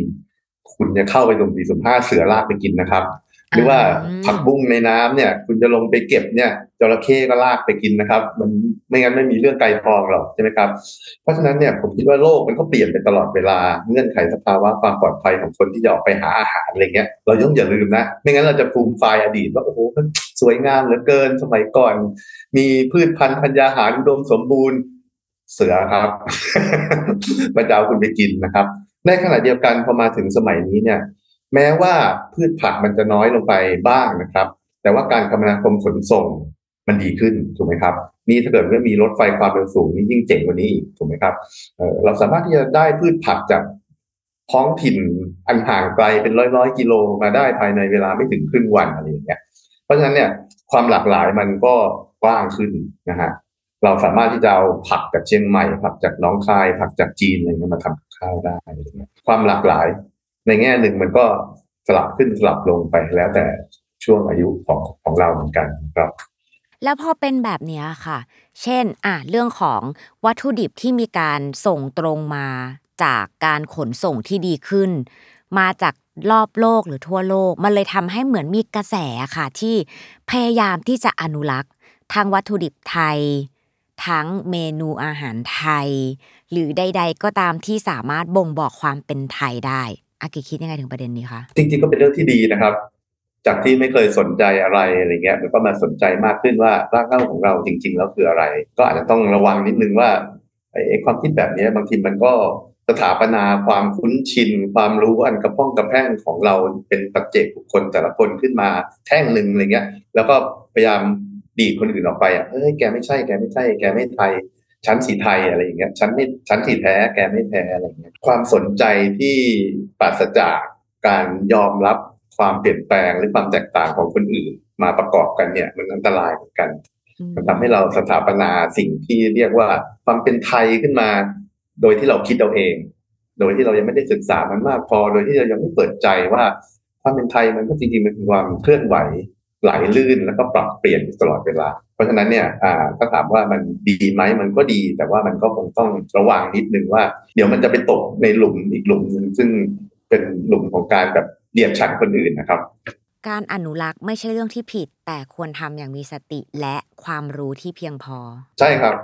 Speaker 3: คุณจะเข้าไปตรงสี่สุ่มห้าเสือลากไปกินนะครับ หรือว่า
Speaker 2: อืม
Speaker 3: ผักบุ้งในน้ำเนี่ย คุณจะลงไปเก็บเนี่ยจระเข้ก็ลากไปกินนะครับ มันไม่งั้นไม่มีเรื่องไก่ทองหรอกใช่ไหมครับ เพราะฉะนั้นเนี่ยผมคิดว่าโลกมันก็เปลี่ยนไปตลอดเวลาเงื่อนไขสภาวะความปลอดภัยของคนที่จะออกไปหาอาหารอะไรเงี้ยเราต้องอย่าลืมนะ ไม่งั้นเราจะฟูมไฟล์อดีตว่าโอ้โหมันสวยงามเหลือเกินสมัยก่อน มีพืชพันธุ์ธัญญาหารอุดมสมบูรณ์เสือครับมันจะเอาคุณไปกินนะครับ ในขณะเดียวกันพอมาถึงสมัยนี้เนี่ย แม้ว่าพืชผักมันจะน้อยลงไปบ้างนะครับ แต่ว่าการคมนาคมขนส่งมันดีขึ้นถูกไหมครับ นี่ถ้าเกิดว่ามีรถไฟความเร็วสูงนี่ยิ่งเจ๋งกว่านี้อีกถูกไหมครับเเราสามารถที่จะได้พืชผักจากท้องถิ่นอันห่างไกลเป็นร้อยร้อยกิโลมาได้ภายในเวลาไม่ถึงครึ่งวันอะไรอย่างเงี้ย เพราะฉะนั้นเนี่ยความหลากหลายมันก็กว้างขึ้นนะฮะเราสามารถที่จะเอาผักจากเชียงใหม่ ผักจากน้องคาย ผักจากจีนอะไรเงี้ยมาทำข้าวได้ ความหลากหลาย ในแง่หนึ่งมันก็สลับขึ้นสลับลงไปแล้วแต่ช่วงอายุของของเราเหมือนกันครับ
Speaker 2: แล้วพอเป็นแบบนี้ค่ะ เช่นอะเรื่องของวัตถุดิบที่มีการส่งตรงมาจากการขนส่งที่ดีขึ้น มาจากรอบโลกหรือทั่วโลก มันเลยทำให้เหมือนมีกระแสค่ะที่พยายามที่จะอนุรักษ์ทั้งวัตถุดิบไทย ทั้งเมนูอาหารไทย หรือใด ๆ ก็ตามที่สามารถบ่งบอกความเป็นไทยได้ อากิคิดยังไงถึงประเด็นนี้คะ
Speaker 3: จริงๆก็เป็นเรื่องที่ดีนะครับ จากที่ไม่เคยสนใจอะไรอะไรเงี้ยมันก็มาสนใจมากขึ้นว่ารากเหง้าของเราจริง ๆ แล้วคืออะไร ก็อาจจะต้องระวังนิดนึงว่าไอ้ความคิดแบบนี้บางทีมันก็สถาปนาความคุ้นชิน ความรู้อันกระพ้องกระแพ่งของเราเป็นปัจเจกบุคคลแต่ละคนขึ้นมาแท่งหนึ่งอะไรเงี้ย แล้วก็พยายามดีคนอื่นออกไปอะเฮ้ยแกไม่ใช่แกไม่ใช่แกไม่ไทย ชั้นสีไทยอะไรอย่างเงี้ยชั้นไม่ชั้นสีแท้แกไม่แท้อะไรเงี้ยความสนใจที่ปราศจากการยอมรับความเปลี่ยนแปลงหรือความแตกต่างของคนอื่น มาประกอบกันเนี่ย มันอันตรายเหมือนกัน มันทำให้เราสถาปนาสิ่งที่เรียกว่าความเป็นไทยขึ้นมา โดยที่เราคิดเอาเอง โดยที่เรายังไม่ได้ศึกษามันมากพอ โดยที่เรายังไม่เปิดใจว่าความเป็นไทยมันก็จริงๆมันเป็นความเคลื่อนไหว ไหลลื่นแล้วก็ปรับเปลี่ยนตลอดเวลา เพราะฉะนั้นเนี่ยอ่าถ้าถามว่ามันดีไหมมันก็ดี แต่ว่ามันก็คงต้องระวังนิดนึงว่า เดี๋ยวมันจะไปตกในหลุมอีกหลุมหนึงซึ่งเป็นหลุมของการแบบเดียดฉันคนอื่นนะครับ
Speaker 2: การอนุรักษ์ไม่ใช่เรื่องที่ผิด แต่ควรทำอย่างมีสติและความรู้ที่เพียงพอ
Speaker 3: ใช่ครับ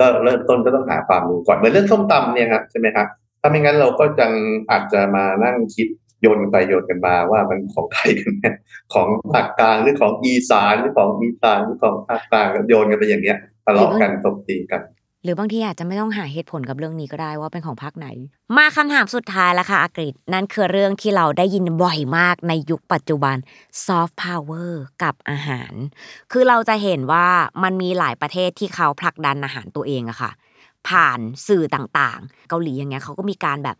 Speaker 3: ก็เริ่มต้นก็ต้องหาความรู้ก่อนเหมือนเรื่องส้มตำเนี่ยครับใช่ไหมครับถ้าไม่งั้นเราก็จังอาจจะมานั่งคิด โยนกันไปโยนกันมาว่ามันของใครกันแน่ของภาคกลางหรือของอีสานหรือของอีสานหรือของภาคกลางโยนกันไปอย่างเงี้ยทะเลาะกันตบตีกัน
Speaker 2: หรือบางทีอาจจะไม่ต้องหาเหตุผลกับเรื่องนี้ก็ได้ว่าเป็นของพรรคไหน มาคำถามสุดท้ายแล้วค่ะอากฤษนั่นคือเรื่องที่เราได้ยินบ่อยมากในยุคปัจจุบัน soft power กับอาหาร คือเราจะเห็นว่ามันมีหลายประเทศที่เขาผลักดันอาหารตัวเองอะค่ะ ผ่านสื่อต่างๆ เกาหลีอย่างเงี้ยเขาก็มีการแบบ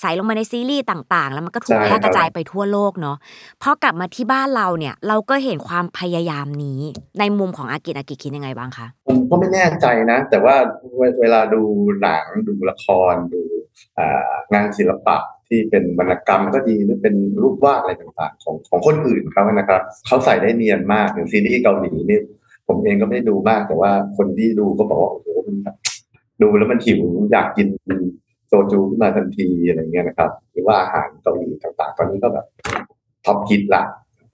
Speaker 2: ใส่ลงมาในซีรีส์ต่างๆ แล้วมันก็ถูกแพร่กระจายไปทั่วโลกเนาะพอกลับมาที่บ้านเราเนี่ยเราก็เห็นความพยายามนี้ในมุมของอากิอากิคิดยังไงบ้างคะ
Speaker 3: ผมก็ไม่แน่ใจนะ แต่ว่าเวลาดูหนังดูละครดูงานศิลปะที่เป็นวรรณกรรมก็ดีหรือเป็นรูปวาดอะไรต่างๆ ของของคนอื่นเขานะครับเขาใส่ได้เนียนมากอย่างซีรีส์เกาหลีนี่ผมเองก็ไม่ได้ดูมากแต่ว่าคนที่ดูก็บอกว่าโอ้โหมัน ดูแล้วมันหิวอยากกินโซจูขึ้นมาทันทีอะไรเงี้ยนะครับ หรือว่าอาหารเกาหลีต่างๆ ตอนนี้ก็แบบ top hit ละ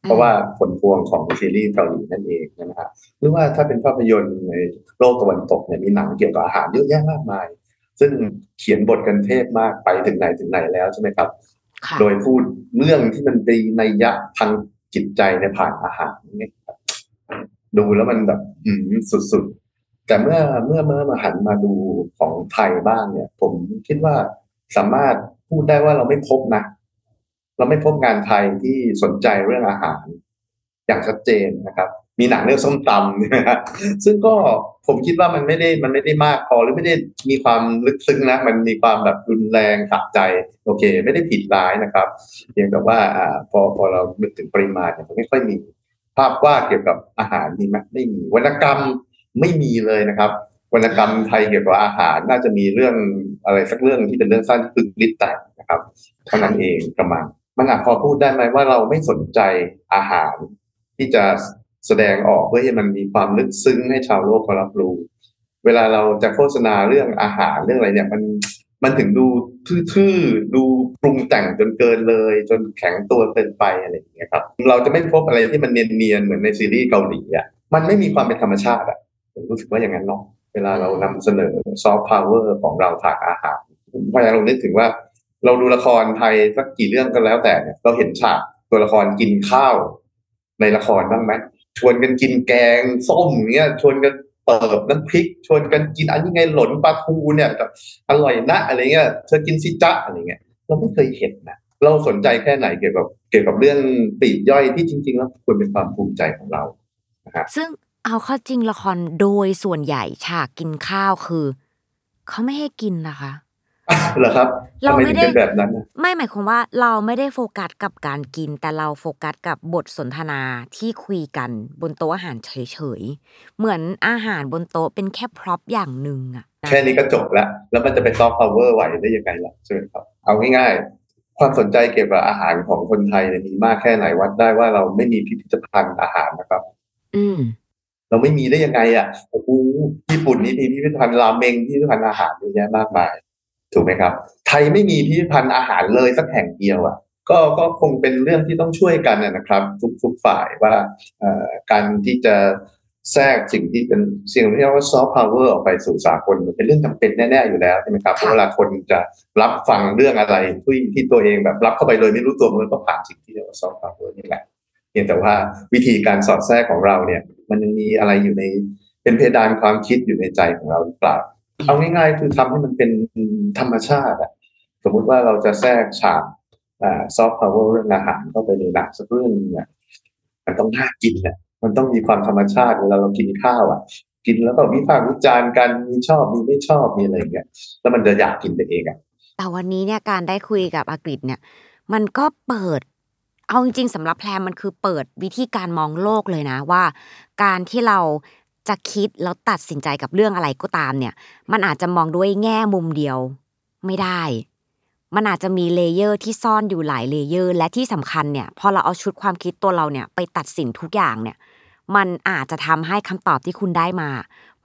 Speaker 3: เพราะว่าผลพวงของซีรีส์เกาหลีนั่นเองนะครับหรือว่าถ้าเป็นภาพยนตร์ในโลกตะวันตกเนี่ยมีหนังเกี่ยวกับอาหารเยอะแยะมากมาย ซึ่งเขียนบทกันเทพมากไปถึงไหนถึงไหนแล้วใช่ไหมครับ โดยพูดเรื่องที่มันเป็นยะทางจิตใจในผ่านอาหารนี่ดูแล้วมันแบบอืมสุดๆ แต่เมื่อเมื่อเมื่อมาหันมาดูของไทยบ้างเนี่ย ผมคิดว่าสามารถพูดได้ว่าเราไม่พบนะ เราไม่พบงานไทยที่สนใจเรื่องอาหาร อย่างชัดเจนนะครับ มีหนังเรื่องส้มตำนะฮะซึ่งก็ผมคิดว่ามันไม่ได้มันไม่ได้มากพอหรือไม่ได้มีความลึกซึ้งนะ มันมีความแบบรุนแรงขับใจ โอเค ไม่ได้ผิดร้ายนะครับเพียงแต่ว่าอ่าพอพอเรานึกถึงปริมาณเนี่ยมันไม่ค่อยมีภาพวาดเกี่ยวกับอาหารมีไหมไม่มีวรรณกรรม ไม่มีเลยนะครับวรรณกรรมไทยเกี่ยวกับอาหารน่าจะมีเรื่องอะไรสักเรื่องที่เป็นเรื่องสั้นที่คือลิตแตกนะครับเท่านั้นเองประมาณมันอาจพอพูดได้ไหมว่าเราไม่สนใจอาหารที่จะแสดงออกเพื่อให้มันมีความลึกซึ้งให้ชาวโลกเขารับรู้ เวลาเราจะโฆษณาเรื่องอาหารเรื่องอะไรเนี่ยมันมันถึงดูทื่อๆ ดูปรุงแต่งจนเกินเลย จนแข็งตัวเกินไปอะไรอย่างเงี้ยครับ เราจะไม่พบอะไรที่มันเนียนๆ เหมือนในซีรีส์เกาหลีอะ มันไม่มีความเป็นธรรมชาติอะ ผมรู้สึกว่าอย่างนั้นเนาะเวลาเรานำเสนอซอฟต์พาวเวอร์ของเราทางอาหารผมพยายามลองนึกถึงว่า เราดูละครไทยสักกี่เรื่องก็แล้วแต่เนี่ยเราเห็นฉากตัวละครกินข้าว ในละครบ้างไหมชวนกันกินแกงส้มเงี้ยชวนกันเปิบน้ำพริก ชวนกันกินอันนี้ไงหลนปลาทูเนี่ยแบบอร่อยนะอะไรเงี้ยเธอกินซิจ๊ะอะไรเงี้ยเราไม่เคยเห็นนะเราสนใจแค่ไหนเกี่ยวกับเกี่ยวกับเรื่องปลีกย่อยที่จริง ๆ แล้วควรเป็นความภูมิใจของเรา
Speaker 2: ซึ่ง เอาเข้าจริงละครโดยส่วนใหญ่ฉากกินข้าวคือเขาไม่ให้กินนะคะ
Speaker 3: เหรอครับ
Speaker 2: เรา
Speaker 3: ทำไม
Speaker 2: ไม่
Speaker 3: ถึง
Speaker 2: ได้
Speaker 3: เป็นแบบนั้นนะ
Speaker 2: ไม่หมายความว่าเราไม่ได้โฟกัสกับการกิน แต่เราโฟกัสกับบทสนทนาที่คุยกันบนโต๊ะอาหารเฉยๆ เหมือนอาหารบนโต๊ะเป็นแค่ prop อย่างหนึ่งอะ
Speaker 3: แค่นี้ก็จบแล้วแล้วมันจะไปซอฟต์พาวเวอร์ไหวได้ยังไงล่ะใช่ไหมครับ เอาง่ายๆ ความสนใจเกี่ยวกับอาหารของคนไทยเนี่ยมีมากแค่ไหนวัดได้ว่าเราไม่มีพิพิธภัณฑ์อาหารนะครับ
Speaker 2: อืม
Speaker 3: เราไม่มีได้ยังไงอะโอ้โหญี่ปุ่นนี่มีพิพิธภัณฑ์ราเมงพิพิธภัณฑ์อาหารเยอะแยะมากมายถูกไหมครับ ไทยไม่มีพิพิธภัณฑ์อาหารเลยสักแห่งเดียวอะก็ก็คงเป็นเรื่องที่ต้องช่วยกันนะนะครับ ทุกทุกฝ่ายว่าเอ่อการที่จะแทรกสิ่งที่เป็นสิ่งที่เรียกว่าซอฟต์พาวเวอร์ออกไปสู่สากลมันเป็นเรื่องจำเป็นแน่ ๆ อยู่แล้วใช่ไหมครับเพราะเวลาคนจะรับฟังเรื่องอะไรที่ที่ตัวเองแบบรับเข้าไปเลยไม่รู้ตัวมันก็ผ่านสิ่งที่เรียกว่าซอฟต์พาวเวอร์นี่แหละเพียงแต่ว่าวิธีการสอดแทรกของเราเนี่ย มันยังมีอะไรอยู่ในเป็นเพดานความคิดอยู่ในใจของเราหรือเปล่า เอาง่ายๆคือทำให้มันเป็นธรรมชาติอะสมมุติว่าเราจะแทรกฉากซอฟต์พาวเวอร์เรื่องอาหารเข้าไปในหนังสักเรื่องนึงเนี่ยมันต้องน่ากินอะมันต้องมีความธรรมชาติเวลาเรากินข้าวอะกินแล้วก็วิพากษ์วิจารณ์กันมีชอบมีไม่ชอบมีอะไรอย่างเงี้ยแล้วมันจะอยากกินไปเองอะ
Speaker 2: แต่วันนี้เนี่ยการได้คุยกับอากฤษเนี่ย มันก็เปิด เอาจริงๆสำหรับแพรมันคือเปิดวิธีการมองโลกเลยนะว่า การที่เราจะคิดแล้วตัดสินใจกับเรื่องอะไรก็ตามเนี่ย มันอาจจะมองด้วยแง่มุมเดียวไม่ได้ มันอาจจะมี layer ที่ซ่อนอยู่หลาย layer และที่สำคัญเนี่ยพอเราเอาชุดความคิดตัวเราเนี่ยไปตัดสินทุกอย่างเนี่ย มันอาจจะทำให้คำตอบที่คุณได้มา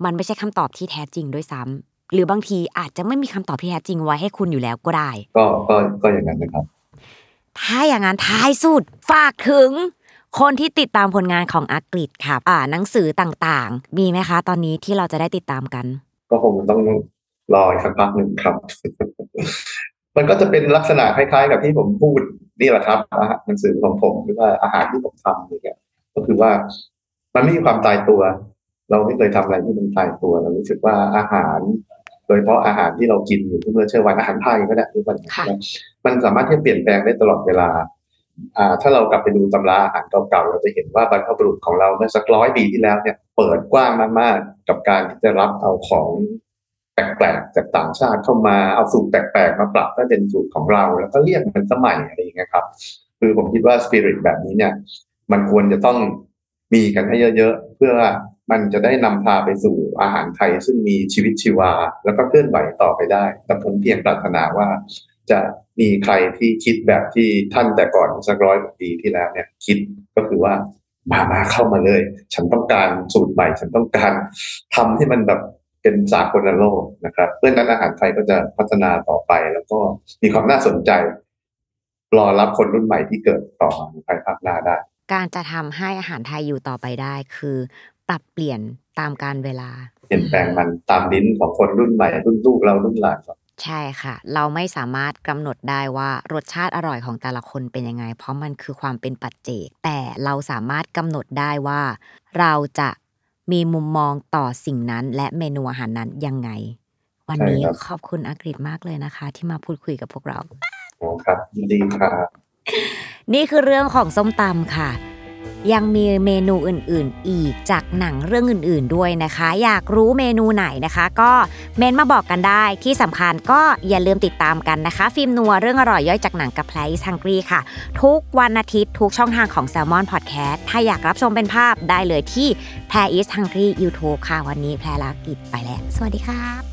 Speaker 2: มันไม่ใช่คำตอบที่แท้จริงด้วยซ้ำหรือบางทีอาจจะไม่มีคำตอบที่แท้จริงไว้ให้คุณอยู่แล้วก็ได้
Speaker 3: ก็ก็ก็อย่างนั้นนะครับ
Speaker 2: ถ้าอย่างนั้นท้ายสุดฝากถึง คนที่ติดตามผลงานของอากฤษค่ะอ่าหนังสือต่างๆ มีไหมคะ ตอนนี้ที่เราจะได้ติดตามกัน
Speaker 3: ก็คงต้องรออีกสักพักหนึ่งครับ มันก็จะเป็นลักษณะคล้าย ๆ กับที่ผมพูดนี่แหละครับหารหนังสือของผมหรือว่าอาหารที่ผมทำอย่างเงี้ยก็คือว่ามันไม่มีความตายตัว เราไม่เคยทำอะไรที่มันตายตัวเรารู้สึกว่าอาหาร โดยเฉพาะอาหารที่เรากินอยู่ทุกเมื่อเชื่อวันอาหารไทยก็ได้ทุกวัน
Speaker 2: ค่ะ
Speaker 3: มันสามารถที่จะเปลี่ยนแปลงได้ตลอดเวลาอ่าถ้าเรากลับไปดูตำราอาหารเก่าๆเราจะเห็นว่าบรรพบุรุษของเราเมื่อสักร้อยปีที่แล้วเนี่ยเปิดกว้างมากๆกับการที่จะรับเอาของแปลกๆจากต่างชาติเข้ามาเอาสูตรแปลกๆมาปรับให้เป็นสูตรของเรา แล้วก็เรียกมันสมัยอะไรอย่างเงี้ยครับ คือผมคิดว่าสปิริตแบบนี้เนี่ย มันควรจะต้องมีกันให้เยอะๆ เพื่อ มันจะได้นำพาไปสู่อาหารไทย ซึ่งมีชีวิตชีวา แล้วก็เคลื่อนไหวต่อไปได้ แต่ผมเพียงปรารถนาว่า จะมีใครที่คิดแบบที่ท่านแต่ก่อนสักร้อยกว่าปีที่แล้วเนี่ยคิดก็คือว่ามามาเข้ามาเลย ฉันต้องการสูตรใหม่ ฉันต้องการทำให้มันแบบเป็นสากลโลกนะครับ เพื่อนั้นอาหารไทยก็จะพัฒนาต่อไป แล้วก็มีความน่าสนใจ รอรับคนรุ่นใหม่ที่เกิดต่อมาในภายภาคหน้าได้
Speaker 2: การจะทำให้อาหารไทยอยู่ต่อไปได้คือ รับเปลี่ยนตามการเวลา
Speaker 3: เปลี่ยนแปลงมันตามลิ้นของคนรุ่นใหม่รุ่นลูกเรารุ่นหลานเรา
Speaker 2: ใช่ค่ะ เราไม่สามารถกำหนดได้ว่ารสชาติอร่อยของแต่ละคนเป็นยังไง เพราะมันคือความเป็นปัจเจก แต่เราสามารถกำหนดได้ว่า เราจะมีมุมมองต่อสิ่งนั้นและเมนูอาหารนั้นยังไง วันนี้ขอบคุณอากฤษมากเลยนะคะ ที่มาพูดคุยกับพวกเรา
Speaker 3: โอ้ครับยินดีครับ
Speaker 2: นี่คือเรื่องของส้มตำค่ะ ยังมีเมนูอื่นๆ อีกจากหนังเรื่องอื่นๆด้วยนะคะ อยากรู้เมนูไหนนะคะ ก็เมนมาบอกกันได้ที่สำคัญก็อย่าลืมติดตามกันนะคะ ฟิล์มนัวเรื่องอร่อยย่อยจากหนังกับแพลอิสังกรีค่ะ ทุกวันอาทิตย์ทุกช่องทางของ s ซ l m o n Podcast ถ้าอยากรับชมเป็นภาพได้เลยที่แพลอิส u ังกรี YouTube ค่ะวันนี้แพรลากิจไปแล้ว สวัสดีครับ